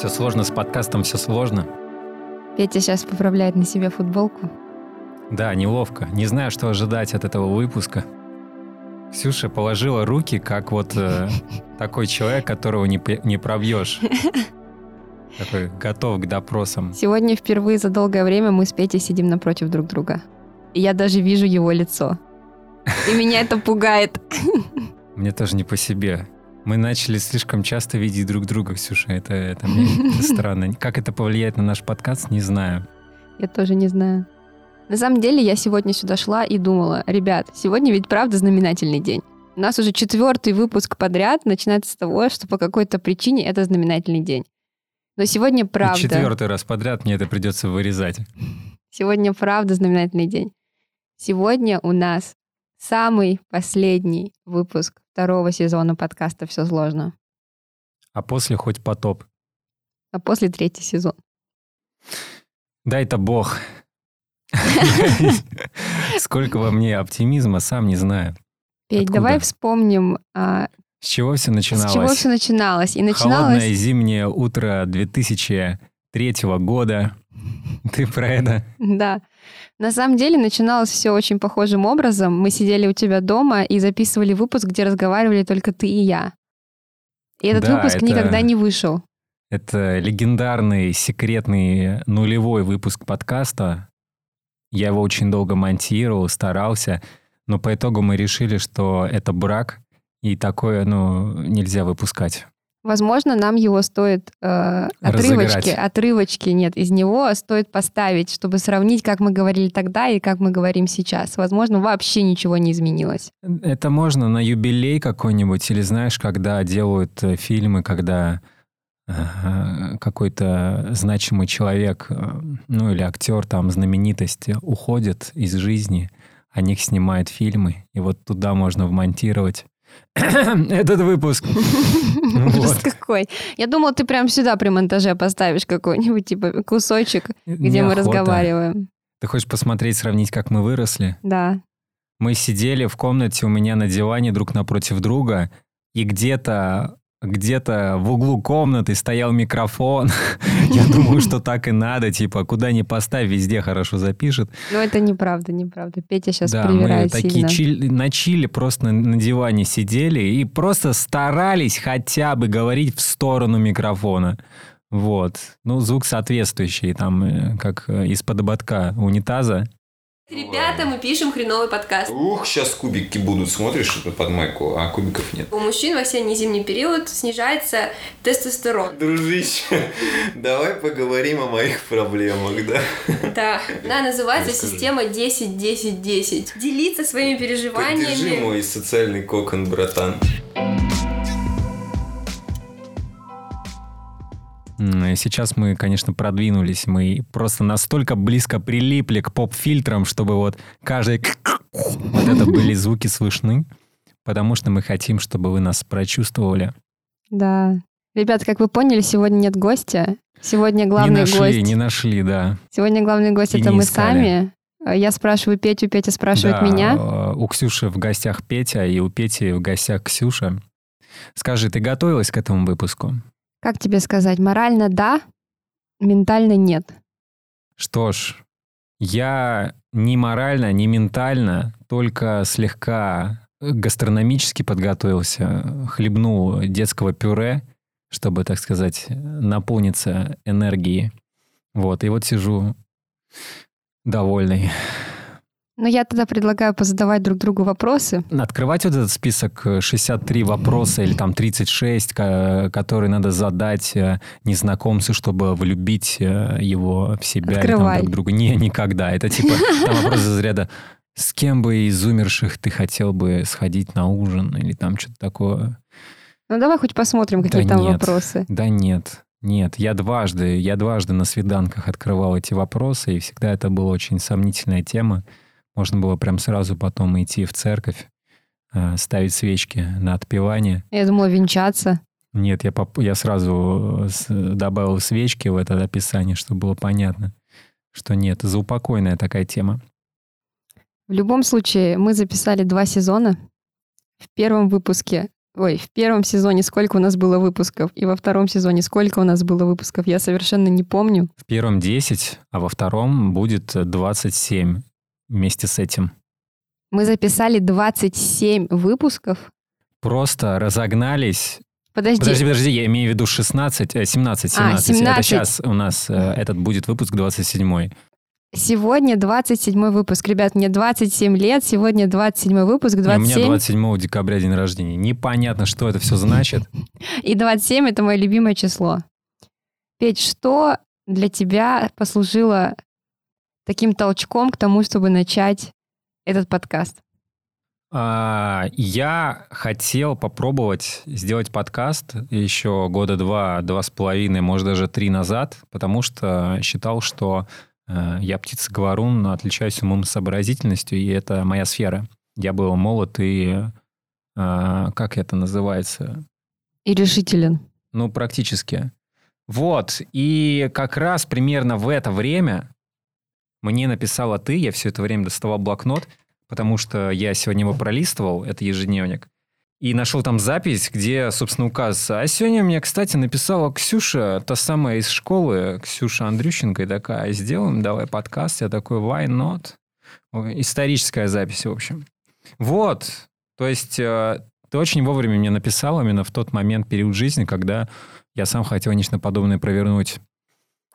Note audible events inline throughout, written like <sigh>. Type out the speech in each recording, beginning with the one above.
Все сложно с подкастом, все сложно. Петя сейчас поправляет на себе футболку. Да, неловко. Не знаю, что ожидать от этого выпуска. Ксюша положила руки, как вот э, <laughs> такой человек, которого не, не пробьешь. <laughs> Такой готов к допросам. Сегодня впервые за долгое время мы с Петей сидим напротив друг друга. И я даже вижу его лицо. И меня это пугает. <laughs> Мне тоже не по себе. Мы начали слишком часто видеть друг друга, Ксюша. Это, это мне <laughs> странно. Как это повлияет на наш подкаст, не знаю. Я тоже не знаю. На самом деле, я сегодня сюда шла и думала, ребят, сегодня ведь правда знаменательный день. У нас уже четвертый выпуск подряд начинается с того, что по какой-то причине это знаменательный день. Но сегодня правда... И четвертый раз подряд мне это придется вырезать. Сегодня правда знаменательный день. Сегодня у нас самый последний выпуск второго сезона подкаста «Все сложно». А после хоть потоп. А после третий сезон. Дай-то бог. <laughs> Сколько во мне оптимизма, сам не знаю. Петь, давай вспомним... А, с чего все начиналось? С чего все начиналось? И начиналось... Холодное зимнее утро 2003 года. <laughs> Ты про это? Да. На самом деле начиналось все очень похожим образом. Мы сидели у тебя дома и записывали выпуск, где разговаривали только ты и я. И этот да, выпуск это... никогда не вышел. Это легендарный, секретный нулевой выпуск подкаста. Я его очень долго монтировал, старался, но по итогу мы решили, что это брак, и такое, ну, нельзя выпускать. Возможно, нам его стоит э, отрывочки, отрывочки, нет, из него стоит поставить, чтобы сравнить, как мы говорили тогда и как мы говорим сейчас. Возможно, вообще ничего не изменилось. Это можно на юбилей какой-нибудь, или знаешь, когда делают э, фильмы, когда э, какой-то значимый человек, э, ну или актер, там, знаменитость уходит из жизни, о них снимают фильмы, и вот туда можно вмонтировать <coughs> этот выпуск. <laughs> Ужас какой. Я думал, ты прям сюда при монтаже поставишь какой-нибудь типа кусочек, где мы разговариваем. Ты хочешь посмотреть, сравнить, как мы выросли? Да. Мы сидели в комнате у меня на диване друг напротив друга, и где-то где-то в углу комнаты стоял микрофон. <laughs> Я думаю, что <laughs> так и надо, типа, куда ни поставь, везде хорошо запишет. Но это неправда, неправда. Петя сейчас да, привирает мы такие чили, на чили просто на, на диване сидели и просто старались хотя бы говорить в сторону микрофона. Вот. Ну, звук соответствующий, там, э, как э, из-под ободка унитаза. Ребята, мы пишем хреновый подкаст. Ух, сейчас кубики будут, смотришь под майку, а кубиков нет. У мужчин в осенне-зимний период снижается тестостерон. Дружище, <laughs> давай поговорим о моих проблемах, да? Да, она называется система 10-10-10. Делиться своими переживаниями. Поддержи мой социальный кокон, братан. Сейчас мы, конечно, продвинулись. Мы просто настолько близко прилипли к поп-фильтрам, чтобы вот каждый... Вот это были звуки слышны, потому что мы хотим, чтобы вы нас прочувствовали. Да. Ребят, как вы поняли, сегодня нет гостя. Сегодня главный не нашли, гость... Не нашли, да. Сегодня главный гость — это мы сами. Я спрашиваю Петю, Петя спрашивает да, меня. У Ксюши в гостях Петя, и у Пети в гостях Ксюша. Скажи, ты готовилась к этому выпуску? Как тебе сказать, морально да, ментально нет. Что ж, я ни морально, ни ментально, только слегка гастрономически подготовился, хлебнул детского пюре, чтобы, так сказать, наполниться энергией. Вот, и вот сижу довольный. Но я тогда предлагаю позадавать друг другу вопросы. Открывать вот этот список 63 э, вопроса или там 36, которые надо задать э, незнакомцу, чтобы влюбить э, его в себя Открывай. или там, друг друга. Не, никогда. Это типа там вопрос из ряда с кем бы из умерших ты хотел бы сходить на ужин или там что-то такое. Ну давай хоть посмотрим, какие да там нет, вопросы. Да нет, нет, я дважды, я дважды на свиданках открывал эти вопросы, и всегда это была очень сомнительная тема. Можно было прям сразу потом идти в церковь, э, ставить свечки на отпевание. Я думала, венчаться. Нет, я, поп- я сразу добавил свечки в это описание, чтобы было понятно, что нет, заупокойная такая тема. В любом случае, мы записали два сезона. В первом выпуске Ой, в первом сезоне сколько у нас было выпусков, и во втором сезоне сколько у нас было выпусков, я совершенно не помню. В первом 10, а во втором будет 27 вместе с этим. Мы записали 27 выпусков. Просто разогнались. Подожди, Подожди, подожди, я имею в виду 16, э, 17, 17. А, 17. Это сейчас у нас э, этот будет выпуск 27 сегодня 27 выпуск. Ребят, мне 27 лет, сегодня 27 выпуск, И у 27. меня 27 декабря день рождения. Непонятно, что это все значит. <laughs> И 27 — это мое любимое число. Петь, что для тебя послужило таким толчком к тому, чтобы начать этот подкаст? А, Я хотел попробовать сделать подкаст еще года два, два с половиной, может даже три назад, потому что считал, что э, я птица-говорун, но отличаюсь умом сообразительностью, и это моя сфера. Я был молод и, э, как это называется, И решителен. ну, практически. Вот, и как раз примерно в это время мне написала ты, я все это время доставал блокнот, потому что я сегодня его пролистывал, это ежедневник, и нашел там запись, где, собственно, указывается. А сегодня мне, кстати, написала Ксюша, та самая из школы, Ксюша Андрющенко, и такая, сделаем, давай подкаст. Я такой, why not? Историческая запись, в общем. Вот, то есть э, ты очень вовремя мне написал именно в тот момент, период жизни, когда я сам хотел нечто подобное провернуть.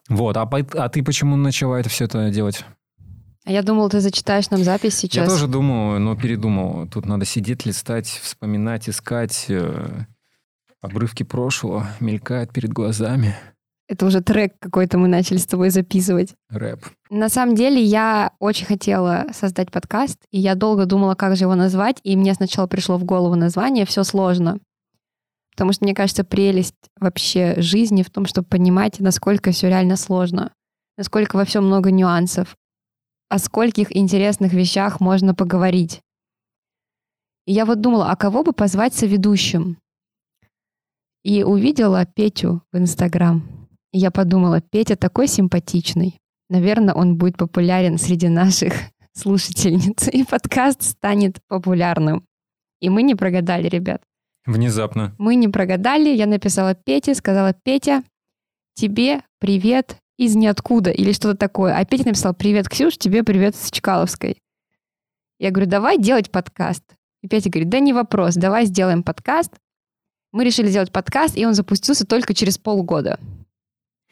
Вот, а, а ты почему начала это все это делать? А я думал, ты зачитаешь нам запись сейчас. Я тоже думал, но передумал. Тут надо сидеть, листать, вспоминать, искать. э, обрывки прошлого мелькают перед глазами. Это уже трек какой-то мы начали с тобой записывать. Рэп. На самом деле я очень хотела создать подкаст, и я долго думала, как же его назвать, и мне сначала пришло в голову название «Все сложно». Потому что, мне кажется, прелесть вообще жизни в том, чтобы понимать, насколько все реально сложно, насколько во всем много нюансов, о скольких интересных вещах можно поговорить. И я вот думала, а кого бы позвать соведущим? И увидела Петю в Инстаграм. И я подумала, Петя такой симпатичный. Наверное, он будет популярен среди наших <laughs> слушательниц, и подкаст станет популярным. И мы не прогадали, ребят. Внезапно. Мы не прогадали. Я написала Пете, сказала, Петя, тебе привет из ниоткуда или что-то такое. А Петя написал, привет, Ксюш, тебе привет из Чкаловской. Я говорю, давай делать подкаст. И Петя говорит, да не вопрос, давай сделаем подкаст. Мы решили сделать подкаст, и он запустился только через полгода. <laughs>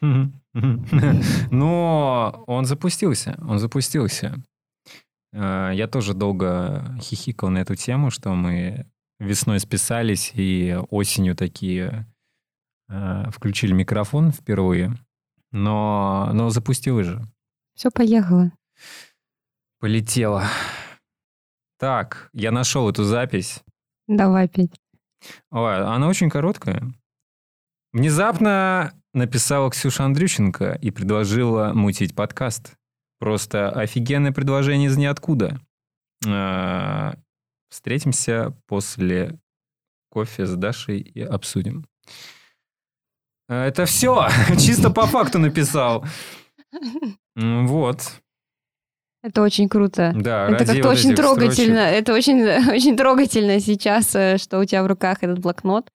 Но он запустился, он запустился. Э, Я тоже долго хихикал на эту тему, что мы весной списались и осенью такие э, включили микрофон впервые. Но, но запустилось же. Все поехало. Полетело. Так, я нашел эту запись. Давай, Петь. Ой, она очень короткая. Внезапно написала Ксюша Андрющенко и предложила мутить подкаст. Просто офигенное предложение из ниоткуда. Встретимся после кофе с Дашей и обсудим. А, Это все. <laughs> Чисто по факту написал. <laughs> Вот. Это очень круто. Да, Это как-то вот очень трогательно. строчек. Это очень, <laughs> очень трогательно сейчас, э, что у тебя в руках этот блокнот.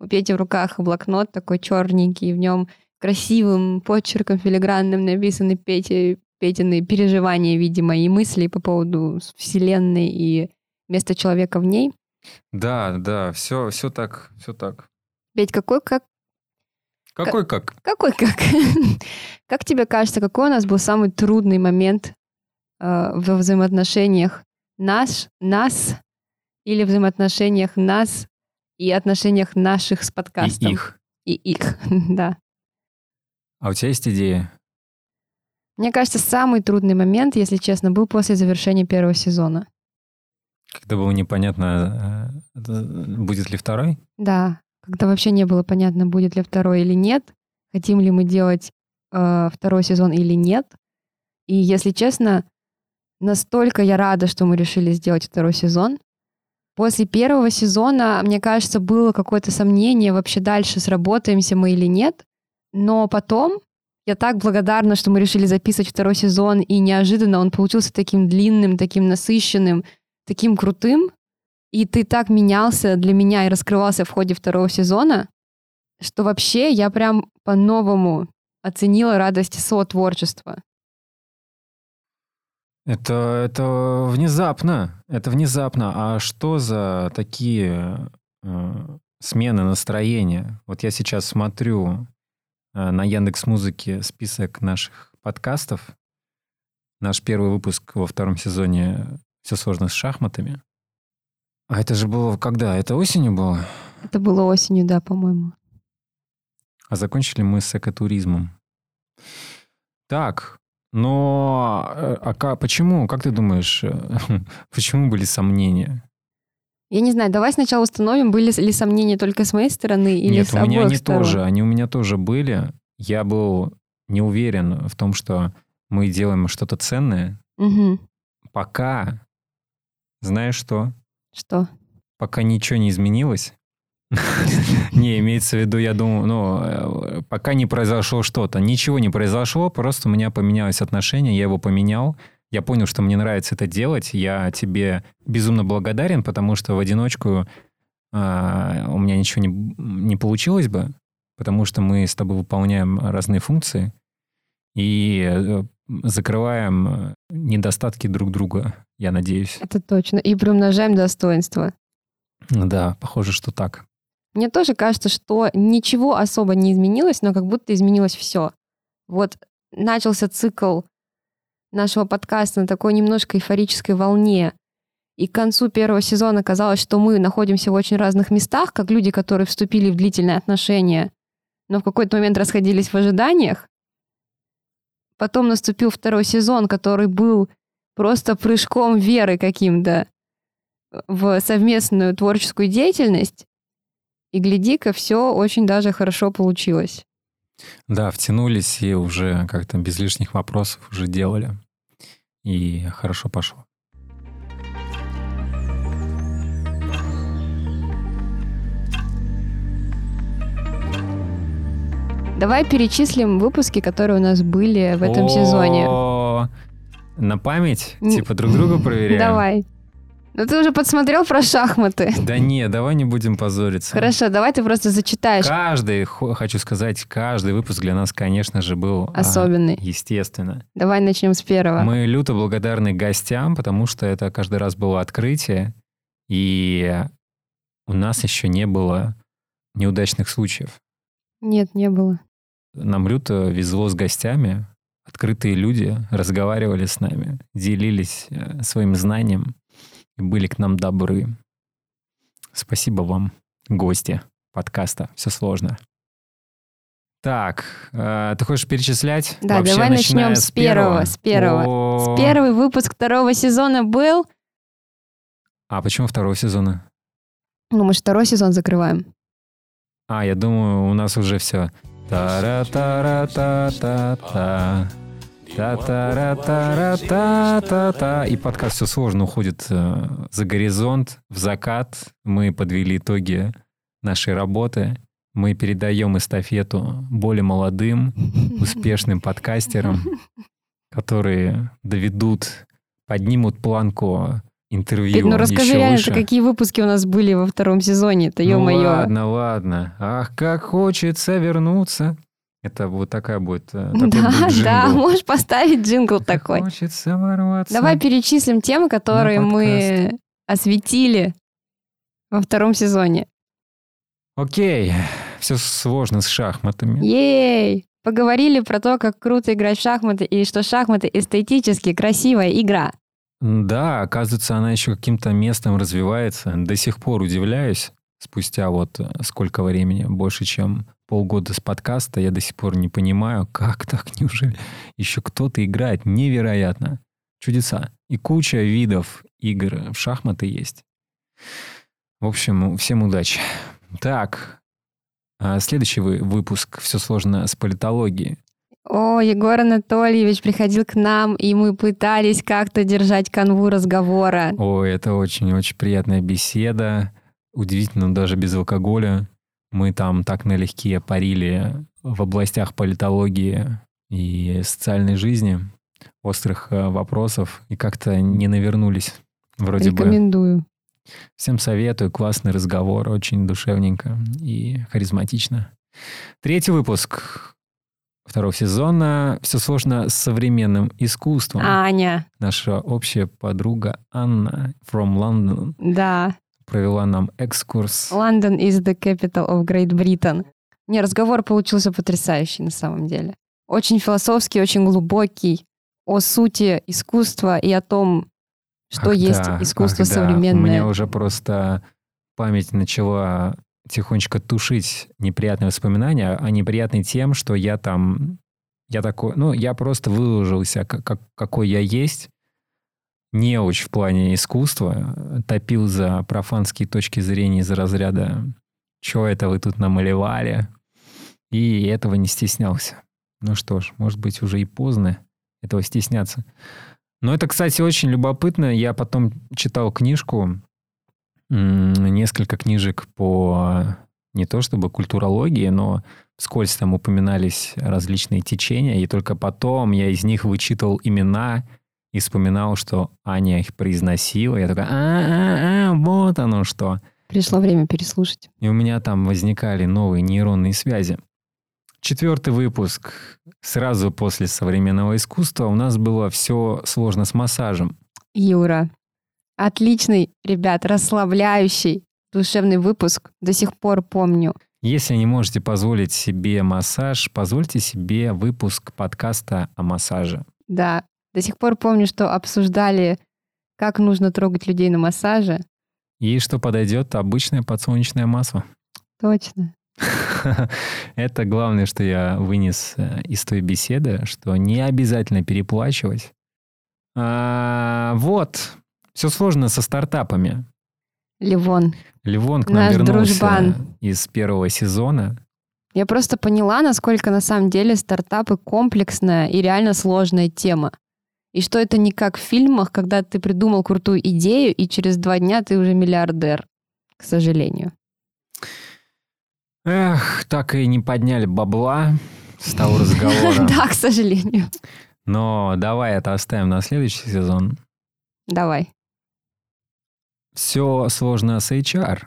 У Пети в руках блокнот такой черненький, в нем красивым почерком филигранным написаны Пети, Петины переживания, видимо, и мысли по поводу Вселенной и места человека в ней. Да, да, все, все так, все так. Петь, какой как Какой как? какой как? <laughs> Как тебе кажется, какой у нас был самый трудный момент э, во взаимоотношениях нас, нас или взаимоотношениях нас и отношениях наших с И подкастом? их. И их, <laughs> да. А у тебя есть идея? Мне кажется, самый трудный момент, если честно, был после завершения первого сезона. Когда было непонятно, э, это будет ли второй? Да, когда вообще не было понятно, будет ли второй или нет, хотим ли мы делать э, второй сезон или нет. И если честно, настолько я рада, что мы решили сделать второй сезон. После первого сезона, мне кажется, было какое-то сомнение, вообще дальше сработаемся мы или нет. Но потом я так благодарна, что мы решили записывать второй сезон, и неожиданно он получился таким длинным, таким насыщенным, таким крутым. И ты так менялся для меня и раскрывался в ходе второго сезона, что вообще я прям по-новому оценила радость сотворчества. Это, это внезапно. Это внезапно. А что за такие э, смены настроения? Вот я сейчас смотрю э, на Яндекс Музыке список наших подкастов. Наш первый выпуск во втором сезоне «Все сложно с шахматами». А это же было когда? Это осенью было? Это было осенью, да, по-моему. А закончили мы с экотуризмом. Так, но э, а ка- почему, как ты думаешь, э, <laughs> почему были сомнения? Я не знаю, давай сначала установим, были ли сомнения только с моей стороны или Нет, с у меня обоих они сторон. тоже, они у меня тоже были. Я был не уверен в том, что мы делаем что-то ценное, Мгм. пока, знаешь что, Что? пока ничего не изменилось. <laughs> Не, имеется в виду, я думаю, ну, э, пока не произошло что-то. Ничего не произошло, просто у меня поменялось отношение, я его поменял. Я понял, что мне нравится это делать. Я тебе безумно благодарен, потому что в одиночку а, у меня ничего не, не получилось бы, потому что мы с тобой выполняем разные функции и э, закрываем э, недостатки друг друга, я надеюсь. Это точно. И приумножаем достоинство. Да, похоже, что так. Мне тоже кажется, что ничего особо не изменилось, но как будто изменилось все. Вот начался цикл нашего подкаста на такой немножко эйфорической волне. И к концу первого сезона казалось, что мы находимся в очень разных местах, как люди, которые вступили в длительные отношения, но в какой-то момент расходились в ожиданиях. Потом наступил второй сезон, который был просто прыжком веры каким-то в совместную творческую деятельность. И гляди-ка, все очень даже хорошо получилось. Да, втянулись и уже как-то без лишних вопросов уже делали. И хорошо пошло. Давай перечислим выпуски, которые у нас были в этом сезоне. На память? Типа друг друга проверяем? Давай. Ну ты уже подсмотрел про шахматы. <laughs> Да не, давай не будем позориться. Хорошо, давай ты просто зачитаешь Каждый, хо- хочу сказать, каждый выпуск для нас, конечно же, был а, особенный. естественно. Давай начнем с первого. Мы люто благодарны гостям, потому что это каждый раз было открытие, и у нас еще не было неудачных случаев. Нет, не было. Нам люто везло с гостями. Открытые люди разговаривали с нами, делились э, своим знанием и были к нам добры. Спасибо вам, гости подкаста. Все сложно. Так, э, ты хочешь перечислять? Да, Вообще, давай начнем с первого, с первого. О, Первый выпуск второго сезона был... А почему второго сезона? Ну, мы же второй сезон закрываем. А, я думаю, у нас уже все. та та та та та Та-та-ра-та-ра-та-та-та. И подкаст все сложно уходит э, за горизонт, в закат. Мы подвели итоги нашей работы. Мы передаем эстафету более молодым, успешным подкастерам, <laughs> которые доведут, поднимут планку интервью Петь, ну расскажи еще реально, какие выпуски у нас были во втором сезоне. Это Ну ё-моё. ладно, ладно. Ах, как хочется вернуться. Это вот такая будет, э, Да, будет да, можешь поставить джингл Как такой. Хочется ворваться. Давай перечислим темы, которые мы осветили во втором сезоне. Окей, все сложно с шахматами. Ей! Поговорили про то, как круто играть в шахматы и что шахматы эстетически красивая игра. Да, оказывается, она еще каким-то местом развивается. До сих пор удивляюсь. Спустя вот э, сколько времени, больше, чем полгода с подкаста, я до сих пор не понимаю, <laughs> как так, неужели еще кто-то играет. Невероятно. Чудеса. И куча видов игр в шахматы есть. В общем, всем удачи. Так, а, следующий вы- выпуск «Все сложно с политологией». О, Егор Анатольевич приходил к нам, и мы пытались как-то держать канву разговора. Ой, это очень-очень приятная беседа. Удивительно, даже без алкоголя. Мы там так налегке парили в областях политологии и социальной жизни, острых э, вопросов, и как-то не навернулись. Вроде бы Рекомендую. Всем советую. Классный разговор. Очень душевненько и харизматично. Третий выпуск второго сезона. Все сложно с современным искусством. Аня, Наша общая подруга Анна from London да. провела нам экскурс. London is the capital of Great Britain. Не, разговор получился потрясающий на самом деле. Очень философский, очень глубокий о сути искусства и о том, что Ах есть да, искусство ах да. У современное. меня уже просто память начала тихонечко тушить неприятные воспоминания, а неприятные тем, что я там... Я такой... Ну, я просто выложился, как, как- какой я есть. Неуч в плане искусства. Топил за профанские точки зрения из разряда «Чё это вы тут намалевали?» И этого не стеснялся. Ну что ж, может быть, уже и поздно этого стесняться. Но это, кстати, очень любопытно. Я потом читал книжку, несколько книжек по не то чтобы культурологии, но вскользь там упоминались различные течения, и только потом я из них вычитывал имена и вспоминал, что Аня их произносила. Я такой, а, а, а, вот оно что. Пришло время переслушать. И у меня там возникали новые нейронные связи. Четвертый выпуск. Сразу после современного искусства у нас было все сложно с массажем. Юра, отличный, ребят, расслабляющий, душевный выпуск. До сих пор помню. Если не можете позволить себе массаж, позвольте себе выпуск подкаста о массаже. Да, до сих пор помню, что обсуждали, как нужно трогать людей на массаже. И что подойдет обычное подсолнечное масло. Точно. <laughs> Это главное, что я вынес э, из той беседы, что не обязательно переплачивать. А, вот. Все сложно со стартапами. Ливон, Ливон к нам Наш вернулся дружбан. из первого сезона. я просто поняла, насколько на самом деле стартапы комплексная и реально сложная тема. И что это не как в фильмах, когда ты придумал крутую идею, и через два дня ты уже миллиардер, к сожалению. Эх, так и не подняли бабла с того разговора. <laughs> Да, к сожалению. Но давай это оставим на следующий сезон. Давай. Все сложно с HR.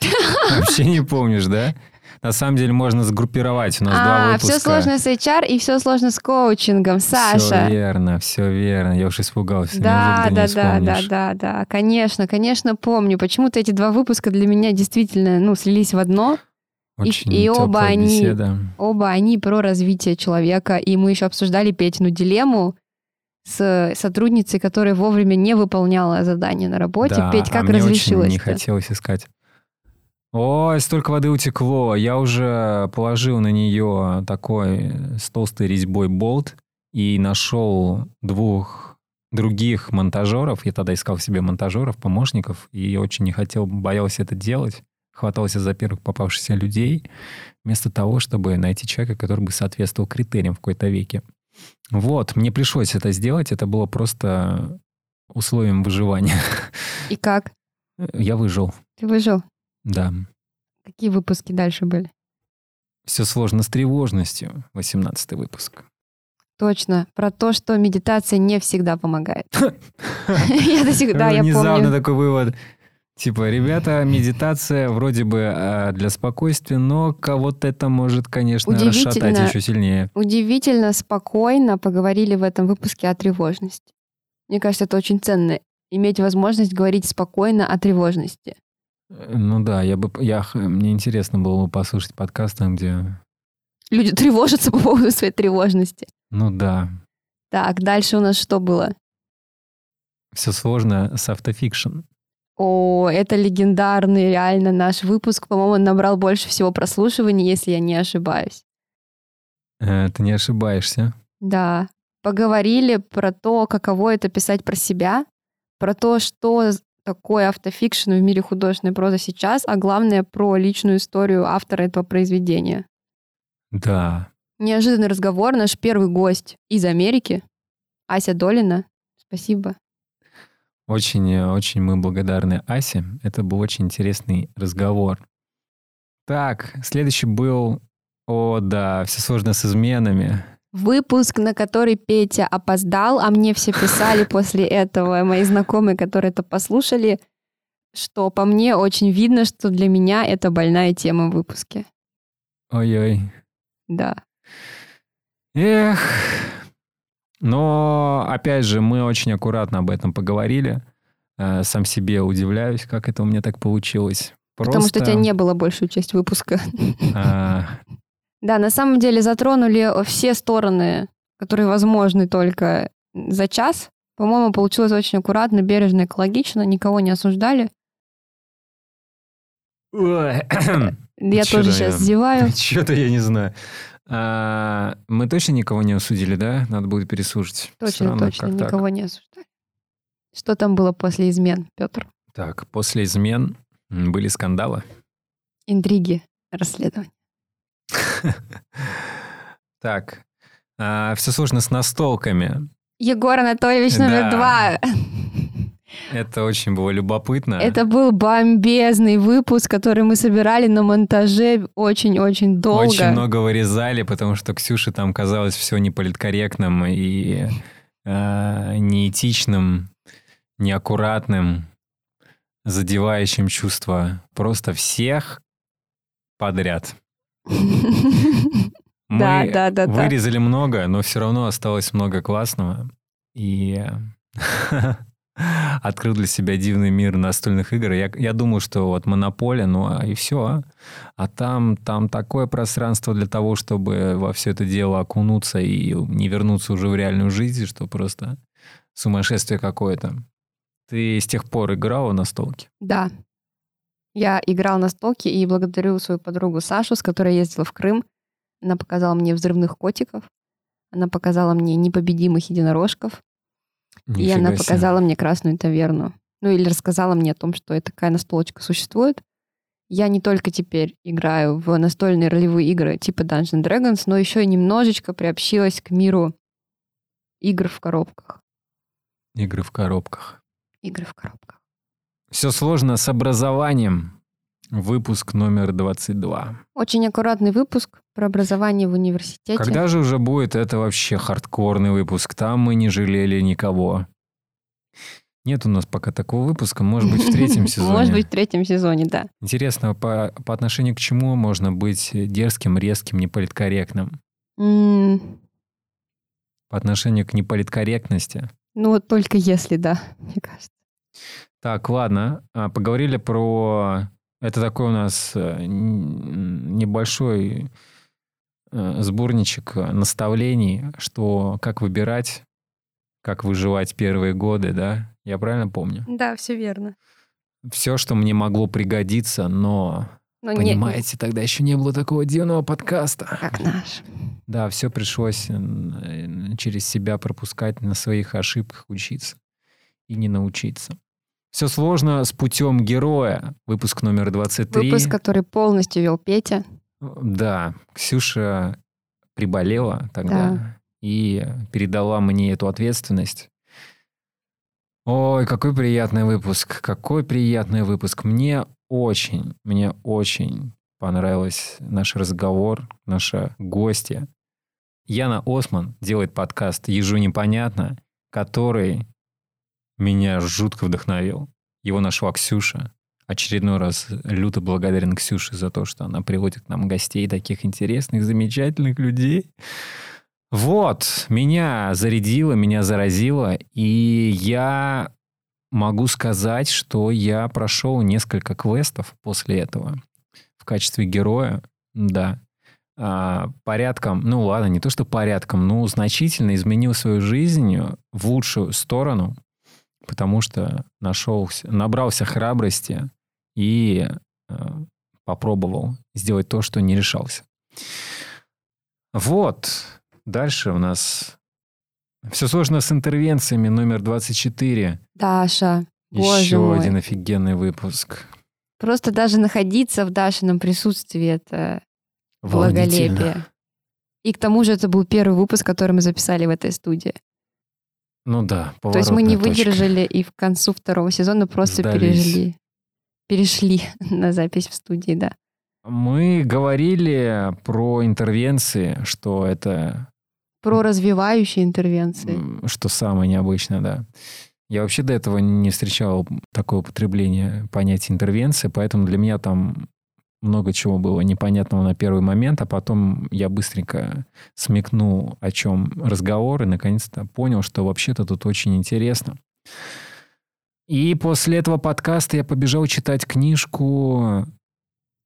<laughs> Вообще не помнишь, да? На самом деле можно сгруппировать. У нас два А, выпуска. все сложно с HR и все сложно с коучингом, Все Саша. верно, все верно. Я уж испугался. Да, да, да, да, да, да, конечно, конечно, помню. Почему-то эти два выпуска для меня действительно, ну, слились в одно. Очень и оба тёплая они- беседа. Оба они про развитие человека, и мы еще обсуждали Петину дилемму с сотрудницей, которая вовремя не выполняла задание на работе. Да, Петь, а как мне очень не хотелось искать. Ой, столько воды утекло. Я уже положил на нее такой с толстой резьбой болт и нашел двух других монтажеров. Я тогда искал себе монтажеров, помощников, и очень не хотел, боялся это делать. Хватался за первых попавшихся людей, вместо того, чтобы найти человека, который бы соответствовал критериям в какой-то веке. Вот, мне пришлось это сделать. Это было просто условием выживания. И как? Я выжил, Ты выжил? да. Какие выпуски дальше были? Все сложно с тревожностью. 18 выпуск. Точно. Про то, что медитация не всегда помогает. <laughs> <laughs> Я до сих да, я Внезапно помню. такой вывод. Типа, ребята, медитация вроде бы а, для спокойствия, но кого-то это может, конечно, расшатать еще сильнее. Удивительно спокойно поговорили в этом выпуске о тревожности. Мне кажется, это очень ценно. Иметь возможность говорить спокойно о тревожности. Ну да, я бы, я, мне интересно было бы послушать подкаст там, где... Люди тревожатся по поводу своей тревожности. Ну да, Так, дальше у нас что было? все сложно с автофикшн. О, это легендарный реально наш выпуск. По-моему, он набрал больше всего прослушиваний, если я не ошибаюсь. Э, Ты не ошибаешься. Да. Поговорили про то, каково это писать про себя, про то, что такое автофикшн в мире художественной прозы сейчас, а главное про личную историю автора этого произведения. Да, Неожиданный разговор. Наш первый гость из Америки, Ася Долина. Спасибо. Очень, э, очень мы благодарны Асе. Это был очень интересный разговор. Так, следующий был... О, да, все сложно с изменами. Выпуск, на который Петя опоздал, а мне все писали после этого, мои знакомые, которые это послушали, что по мне очень видно, что для меня это больная тема в выпуске. Ой-ой. Да. Эх. Но, опять же, мы очень аккуратно об этом поговорили. Э, Сам себе удивляюсь, как это у меня так получилось. Потому что у тебя Просто, не было большую часть выпуска. а, <laughs> Да, на самом деле затронули все стороны, которые возможны только за час. По-моему, получилось очень аккуратно, бережно, экологично, никого не осуждали. Я тоже сейчас зеваю. <laughs> Что-то я не знаю. А, мы точно никого не осудили, да? Надо будет переслушать. Точно, Странно, точно, как так. никого не осуждали. Что там было после измен, Петр? Так, после измен были скандалы. Интриги, расследования. <laughs> Так, все сложно с настолками. Егор Анатольевич номер два. Это очень было любопытно. Это был бомбезный выпуск, который мы собирали на монтаже очень-очень долго. Очень много вырезали, потому что Ксюше там казалось все неполиткорректным и э, неэтичным, неаккуратным, задевающим чувства просто всех подряд. <laughs> Мы Да, да, да, да. вырезали много, но все равно осталось много классного. И <laughs> <laughs> открыл для себя дивный мир настольных игр. Я, я думал, что вот монополия, ну а и все. А там, там такое пространство для того, чтобы во все это дело окунуться и не вернуться уже в реальную жизнь, что просто сумасшествие какое-то. Ты с тех пор играла на столке? Да. Я играл на столке и благодарю свою подругу Сашу, с которой я ездила в Крым. Она показала мне взрывных котиков. Она показала мне непобедимых единорожков. И она Нифига себе. показала мне красную таверну. Ну или рассказала мне о том, что такая настолочка существует. Я не только теперь играю в настольные ролевые игры типа Dungeons Dragons, но еще и немножечко приобщилась к миру игр в коробках. Игры в коробках. Игры в коробках. Все сложно с образованием. Выпуск номер 22. Очень аккуратный выпуск про образование в университете. Когда же уже будет это вообще хардкорный выпуск? Там мы не жалели никого. Нет у нас пока такого выпуска. Может быть, в третьем <laughs> сезоне. Может быть, в третьем сезоне, да. Интересно, по, по отношению к чему можно быть дерзким, резким, неполиткорректным? М, По отношению к неполиткорректности. Ну, вот только если, да, мне кажется. Так, ладно. А, Поговорили про... Это такой у нас э, небольшой э, сборничек э, наставлений, что как выбирать, как выживать первые годы, да? Я правильно помню? Да, все верно. Все, что мне могло пригодиться, но, Но не- понимаете, тогда еще не было такого дивного подкаста. как наш. Да, все пришлось через себя пропускать, на своих ошибках учиться и не научиться. Все сложно с путем героя. Выпуск номер 23. Выпуск, который полностью вел Петя. Да, Ксюша приболела тогда Да. и передала мне эту ответственность. Ой, какой приятный выпуск, какой приятный выпуск. Мне очень, мне очень понравился наш разговор, наша гостья. Яна Осман делает подкаст «Ежу непонятно», который меня жутко вдохновил. Его нашла Ксюша. Очередной раз люто благодарен Ксюше за то, что она приводит к нам гостей, таких интересных, замечательных людей. Вот, меня зарядило, меня заразило, и я могу сказать, что я прошел несколько квестов после этого в качестве героя, да. А, порядком, ну ладно, не то что порядком, но значительно изменил свою жизнь в лучшую сторону, потому что нашелся, набрался храбрости и э, попробовал сделать то, что не решался. Вот. Дальше у нас все сложно с интервенциями номер 24. Даша, Еще мой. один офигенный выпуск. Просто даже находиться в Дашином присутствии — это благолепие. И к тому же это был первый выпуск, который мы записали в этой студии. Ну да, То есть мы не точка. выдержали и в концу второго сезона просто Сдались. пережили. Перешли <laughs> на запись в студии, да. Мы говорили про интервенции, что это Про развивающие интервенции. Что самое необычное, да. Я вообще до этого не встречал такое употребление понятия интервенции, поэтому для меня там много чего было непонятного на первый момент, а потом я быстренько смекнул, о чем разговор, и наконец-то понял, что вообще-то тут очень интересно. И после этого подкаста я побежал читать книжку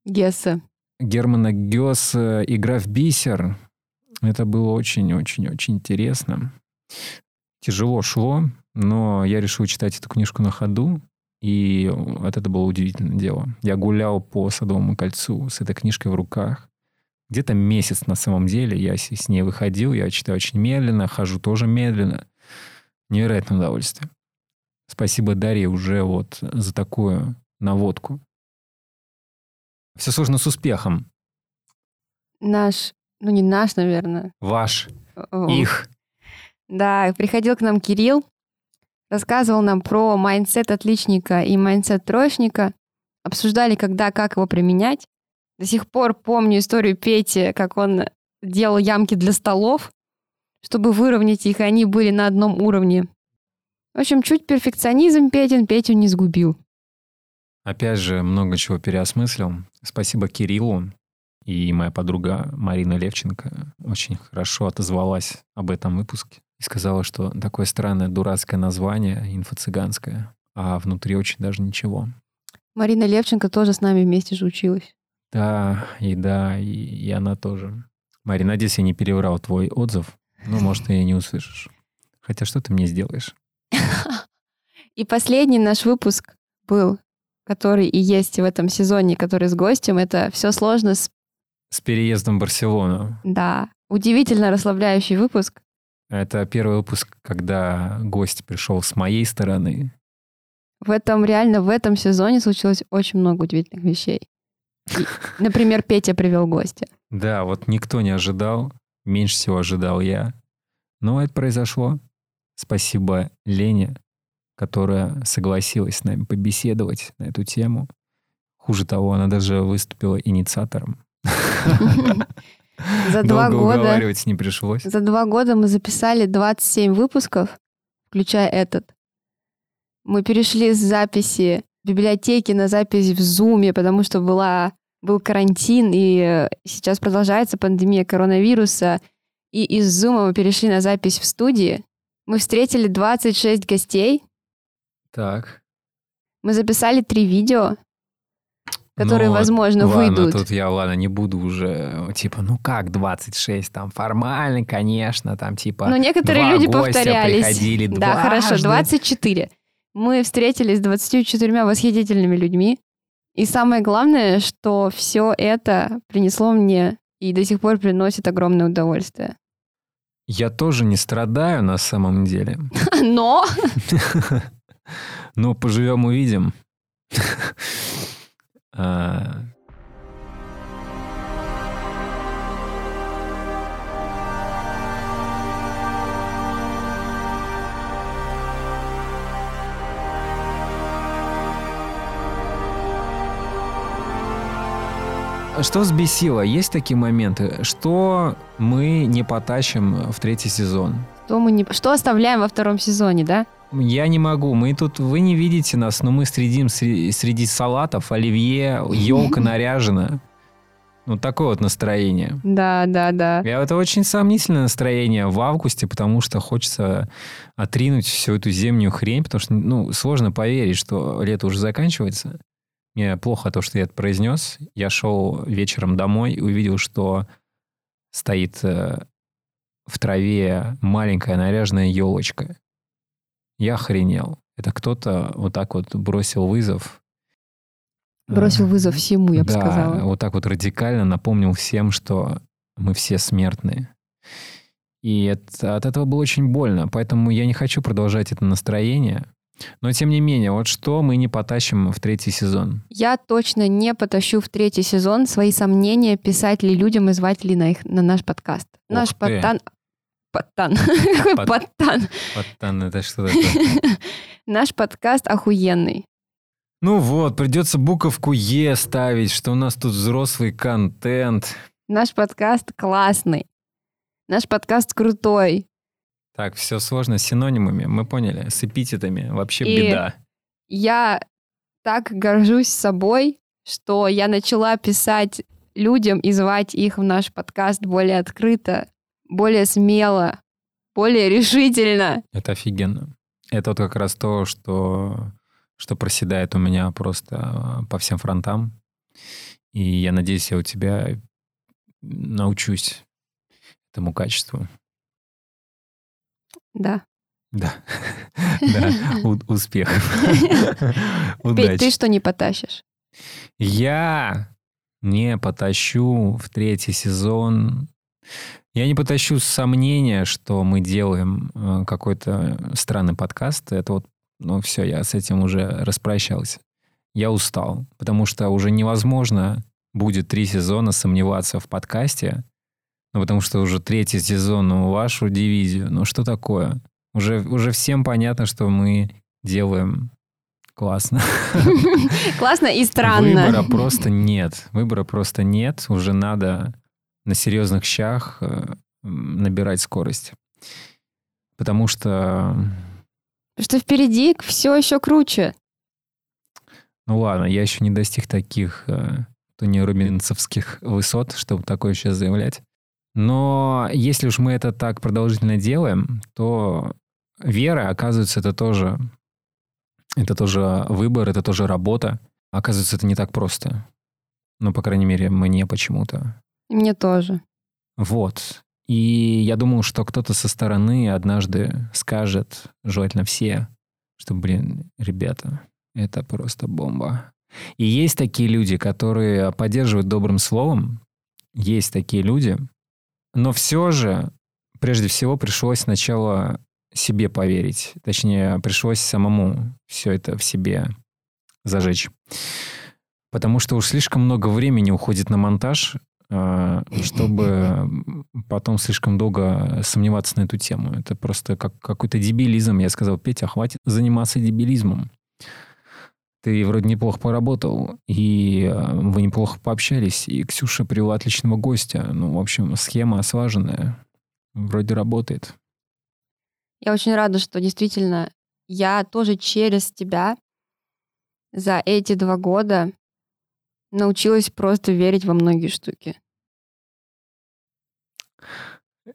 Гесса. Германа Гёса «Игра в бисер». Это было очень-очень-очень интересно. Тяжело шло, но я решил читать эту книжку на ходу, и вот это было удивительное дело. Я гулял по Садовому кольцу с этой книжкой в руках. Где-то месяц на самом деле я с ней выходил, я читаю очень медленно, хожу тоже медленно. Невероятное удовольствие. Спасибо Дарье уже вот за такую наводку. Все сложно с успехом. Наш, ну не наш, наверное. Ваш, О, их. Да, приходил к нам Кирилл, рассказывал нам про mindset отличника и mindset троечника. Обсуждали, когда, как его применять. До сих пор помню историю Пети, как он делал ямки для столов, чтобы выровнять их, и они были на одном уровне. В общем, чуть перфекционизм Петин Петю не сгубил. Опять же, много чего переосмыслил. Спасибо Кириллу. И моя подруга Марина Левченко очень хорошо отозвалась об этом выпуске. И сказала, что такое странное дурацкое название, инфо-цыганское, а внутри очень даже ничего. Марина Левченко тоже с нами вместе же училась. Да, и да, и, и она тоже. Марина, надеюсь, я не переврал твой отзыв. Ну, может, ты и не услышишь. Хотя что ты мне сделаешь? <laughs> И последний наш выпуск был, который и есть в этом сезоне, который с гостем. Это все сложно с... С переездом в Барселону. Да, удивительно расслабляющий выпуск. Это первый выпуск, когда гость пришел с моей стороны. В этом реально в этом сезоне случилось очень много удивительных вещей. Например, Петя привел гостя. Да, вот никто не ожидал, меньше всего ожидал я. Но это произошло. Спасибо Лене, которая согласилась с нами побеседовать на эту тему. Хуже того, она даже выступила инициатором. <laughs> За два Долго года, уговаривать не пришлось. за два года мы записали 27 выпусков, включая этот. Мы перешли с записи в библиотеке на запись в Зуме, потому что была, был карантин, и э, сейчас продолжается пандемия коронавируса. И из Зума мы перешли на запись в студии. Мы встретили 26 гостей. Так. Мы записали три видео, которые, Ну, возможно, ладно, выйдут. тут я, ладно, не буду уже, типа, ну как 26, там формально, конечно, там типа... Но некоторые люди повторялись. приходили да, хорошо, дважды. 24. Мы встретились с 24 восхитительными людьми. И самое главное, что все это принесло мне и до сих пор приносит огромное удовольствие. Я тоже не страдаю на самом деле. <laughs> Но <laughs> Но поживем увидим. <laughs> А, Что взбесило? Есть такие моменты? Что мы не потащим в третий сезон? что, мы не... что оставляем во втором сезоне, да? Я не могу. Мы тут, вы не видите нас, но мы среди, среди, среди салатов, оливье, елка <laughs> наряжена. Ну, такое вот настроение. Да, да, да. И это очень сомнительное настроение в августе, потому что хочется отринуть всю эту зимнюю хрень, потому что, ну, сложно поверить, что лето уже заканчивается. Мне плохо то, что я это произнес. Я шел вечером домой и увидел, что стоит э, в траве маленькая наряженная елочка. Я охренел. Это кто-то вот так вот бросил вызов. Бросил вызов всему, я бы да, сказала. вот так вот радикально напомнил всем, что мы все смертные. И это- от этого было очень больно, поэтому я не хочу продолжать это настроение. Но тем не менее, вот что мы не потащим в третий сезон? Я точно не потащу в третий сезон свои сомнения, писать ли людям и звать ли на, их, на наш подкаст. наш Ух ты. подтан... Подтан. Какой Под- подтан? Потан, это что такое? <laughs> Наш подкаст охуенный. Ну вот, придется буковку Е ставить, что у нас тут взрослый контент. Наш подкаст классный. Наш подкаст крутой. Так, все сложно с синонимами, мы поняли. С эпитетами вообще И- беда. Я так горжусь собой, что я начала писать людям и звать их в наш подкаст более открыто, более смело, более решительно. Это офигенно. Это вот как раз то, что, что проседает у меня просто э, по всем фронтам. И я надеюсь, я у тебя научусь этому качеству. Да. Да. <laughs> Да. У- Успехов. <laughs> Петь, ты что не потащишь? Я не потащу в третий сезон. Я не потащу сомнения, что мы делаем э, какой-то странный подкаст. Это вот, ну все, я с этим уже распрощался. Я устал, потому что уже невозможно будет три сезона сомневаться в подкасте, ну потому что уже третий сезон ну, вашу дивизию. Ну что такое? Уже, уже всем понятно, что мы делаем классно. <laughs> Классно и <laughs> странно. Выбора просто нет. Выбора просто нет. Уже надо на серьезных щах э, набирать скорость. Потому что, Что впереди все еще круче. ну ладно, я еще не достиг таких э, Тони Робинсовских высот, чтобы такое сейчас заявлять. Но если уж мы это так продолжительно делаем, то вера, оказывается, это тоже, это тоже выбор, это тоже работа. Оказывается, это не так просто. Ну, по крайней мере, мне почему-то. И Мне тоже. Вот. И я думал, что кто-то со стороны однажды скажет, желательно все, что, блин, ребята, это просто бомба. И есть такие люди, которые поддерживают добрым словом, есть такие люди, но все же, прежде всего, пришлось сначала себе поверить. Точнее, пришлось самому все это в себе зажечь. Потому что уж слишком много времени уходит на монтаж, чтобы потом слишком долго сомневаться на эту тему. Это просто как какой-то дебилизм. Я сказал, Петя, хватит заниматься дебилизмом. Ты вроде неплохо поработал, и э, вы неплохо пообщались, и Ксюша привела отличного гостя. Ну, в общем, схема слаженная. Вроде работает. Я очень рада, что действительно я тоже через тебя за эти два года научилась просто верить во многие штуки.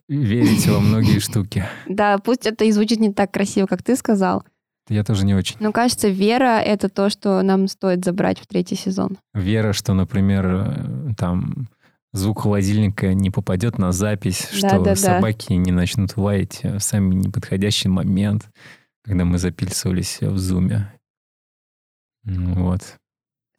Верите во многие <laughs> штуки. Да, пусть это и звучит не так красиво, как ты сказал, Я тоже не очень. но кажется, вера — это то, что нам стоит забрать в третий сезон. Вера, что, например, э, там звук холодильника не попадет на запись, что Да-да-да. собаки не начнут лаять в самый неподходящий момент, когда мы записывались в зуме. Вот.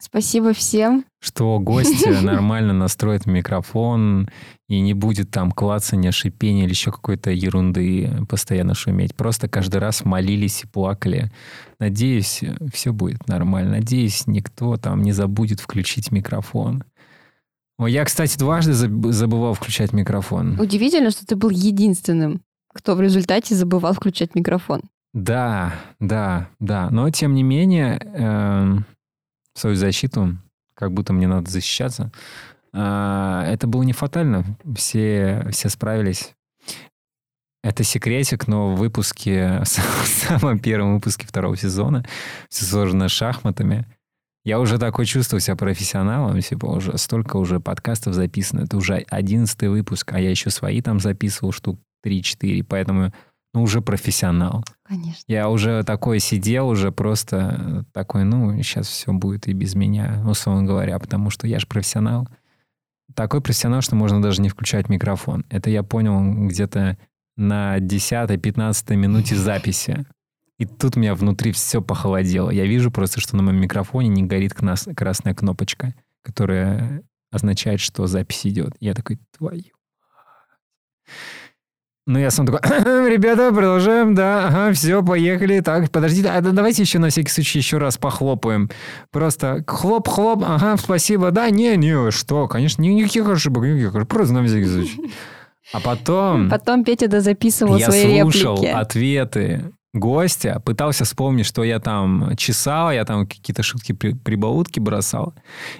Спасибо всем. Что гость <laughs> нормально настроит микрофон и не будет там клацания, шипения или еще какой-то ерунды постоянно шуметь. Просто каждый раз молились и плакали. Надеюсь, все будет нормально. Надеюсь, никто там не забудет включить микрофон. Я, кстати, дважды заб- забывал включать микрофон. Удивительно, что ты был единственным, кто в результате забывал включать микрофон. Да, да, да. Но, тем не менее, в свою защиту, как будто мне надо защищаться, а, это было не фатально. Все, все справились. Это секретик, но в выпуске, <laughs> в самом первом выпуске второго сезона, все сложено шахматами. Я уже такой чувствую себя профессионалом, типа уже столько уже подкастов записано. Это уже одиннадцатый выпуск, а я еще свои там записывал штук 3-4, поэтому ну, уже профессионал. Конечно. Я уже такой сидел, уже просто такой, ну, сейчас все будет и без меня, условно говоря, потому что я же профессионал. Такой профессионал, что можно даже не включать микрофон. Это я понял где-то на 10-15 минуте записи. И тут у меня внутри все похолодело. Я вижу просто, что на моем микрофоне не горит красная кнопочка, которая означает, что запись идет. Я такой, твою мать». Ну, я сам такой, ребята, продолжаем, да, ага, все, поехали. Так, подождите, а да давайте еще на всякий случай еще раз похлопаем. Просто хлоп-хлоп, ага, спасибо, да, не, не, что, конечно, ни- никаких ошибок, никаких ошибок, просто на всякий случай. А потом Потом Петя дозаписывал я свои слушал реплики. ответы гостя, пытался вспомнить, что я там чесал, я там какие-то шутки, при- прибаутки бросал.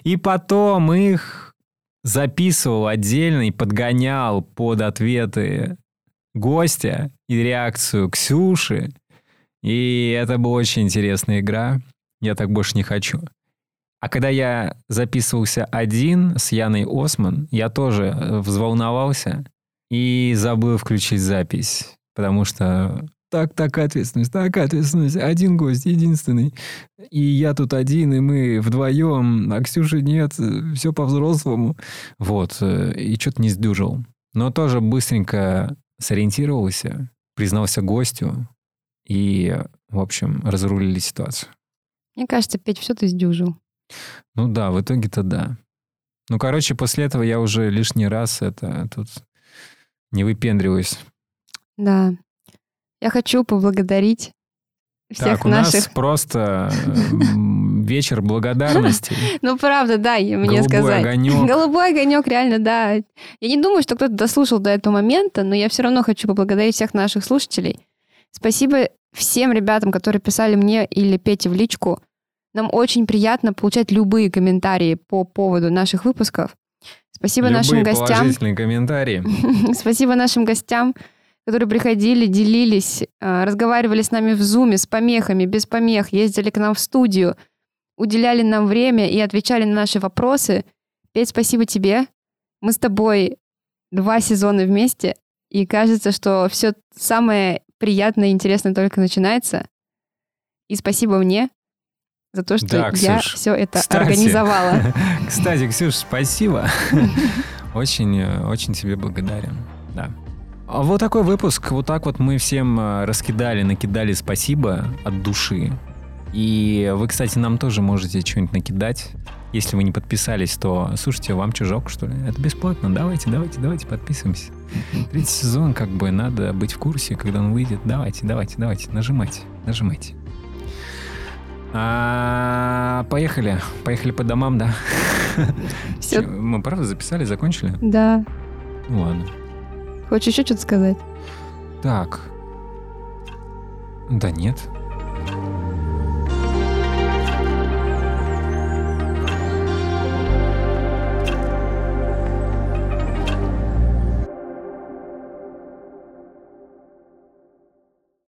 И потом их записывал отдельно и подгонял под ответы гостя и реакцию Ксюши. И это была очень интересная игра. Я так больше не хочу. А когда я записывался один с Яной Осман, я тоже э, взволновался и забыл включить запись, потому что так, такая ответственность, такая ответственность. Один гость, единственный. И я тут один, и мы вдвоем, а Ксюши нет, все по-взрослому. Вот, э, и что-то не сдюжил. Но тоже быстренько сориентировался, признался гостю, и, в общем, разрулили ситуацию. Мне кажется, Петь, все ты сдюжил. Ну да, в итоге-то да. Ну, короче, после этого я уже лишний раз это тут не выпендриваюсь. Да. Я хочу поблагодарить всех так, у наших... нас просто <laughs> вечер благодарности. <laughs> Ну, правда, да, мне Голубой сказать. огонек. <laughs> Голубой огонек, реально, да. Я не думаю, что кто-то дослушал до этого момента, но я все равно хочу поблагодарить всех наших слушателей. Спасибо всем ребятам, которые писали мне или Пете в личку. Нам очень приятно получать любые комментарии по поводу наших выпусков. Спасибо Любые нашим гостям. положительные комментарии. <laughs> Спасибо нашим гостям, которые приходили, делились, э, разговаривали с нами в зуме, с помехами, без помех, ездили к нам в студию, уделяли нам время и отвечали на наши вопросы. Петь, спасибо тебе. Мы с тобой два сезона вместе, и кажется, что все самое приятное и интересное только начинается. И спасибо мне за то, что Да, я Ксюш, все это кстати. организовала. <laughs> Кстати, Ксюш, спасибо. <laughs> Очень, очень тебе благодарен. Да. А Вот такой выпуск. Вот так вот мы всем э, раскидали, накидали спасибо от души. И вы, кстати, нам тоже можете что-нибудь накидать. Если вы не подписались, то слушайте, вам чужок, что ли? Это бесплатно. Давайте, давайте, давайте, подписываемся. Третий сезон, как бы, надо быть в курсе, когда он выйдет. Давайте, давайте, давайте, нажимайте, нажимайте. А, поехали. Поехали по домам, да? <laughs> Чё, Мы правда записали, закончили? Да. Ну ладно. Хочешь еще что-то сказать? Так. Да нет.